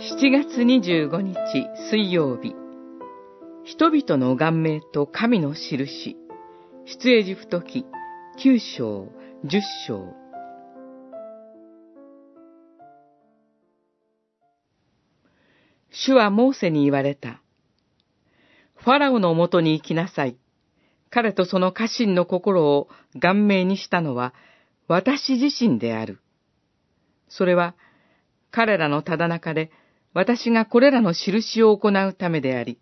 7月25日水曜日人々の顔面と神の印出エジプト記9章10章主はモーセに言われた。ファラオのもとに行きなさい。彼とその家臣の心を顔面にしたのは私自身である。それは彼らのただ中で私がこれらの印を行うためであり、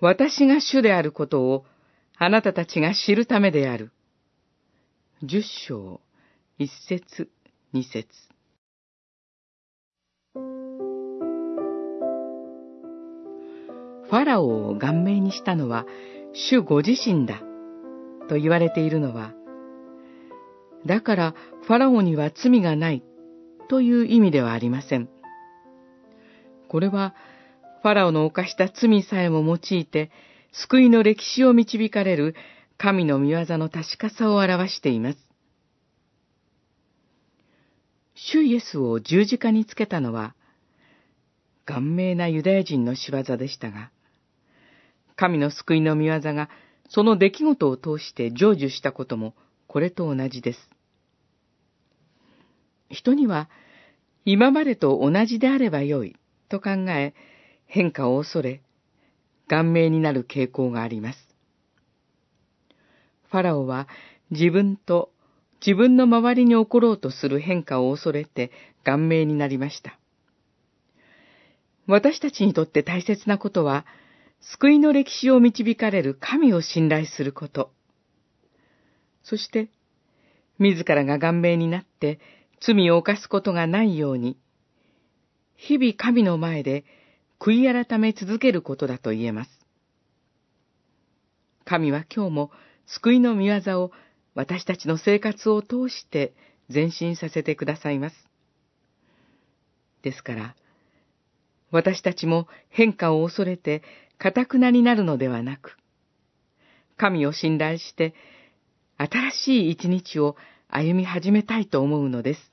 私が主であることをあなたたちが知るためである。十章、一節、二節。ファラオを顔面にしたのは主ご自身だと言われているのは、だからファラオには罪がないという意味ではありません。これはファラオの犯した罪さえも用いて救いの歴史を導かれる神の御業の確かさを表しています。主イエスを十字架につけたのは、顔面なユダヤ人の仕業でしたが、神の救いの御業がその出来事を通して成就したこともこれと同じです。人には今までと同じであればよいと考え変化を恐れ顔面になる傾向があります。ファラオは自分と自分の周りに起ころうとする変化を恐れて顔面になりました。私たちにとって大切なことは、救いの歴史を導かれる神を信頼すること。そして、自らが顔面になって罪を犯すことがないように、日々神の前で悔い改め続けることだと言えます。神は今日も救いの御業を私たちの生活を通して前進させてくださいます。ですから、私たちも変化を恐れて堅くなになるのではなく、神を信頼して新しい一日を歩み始めたいと思うのです。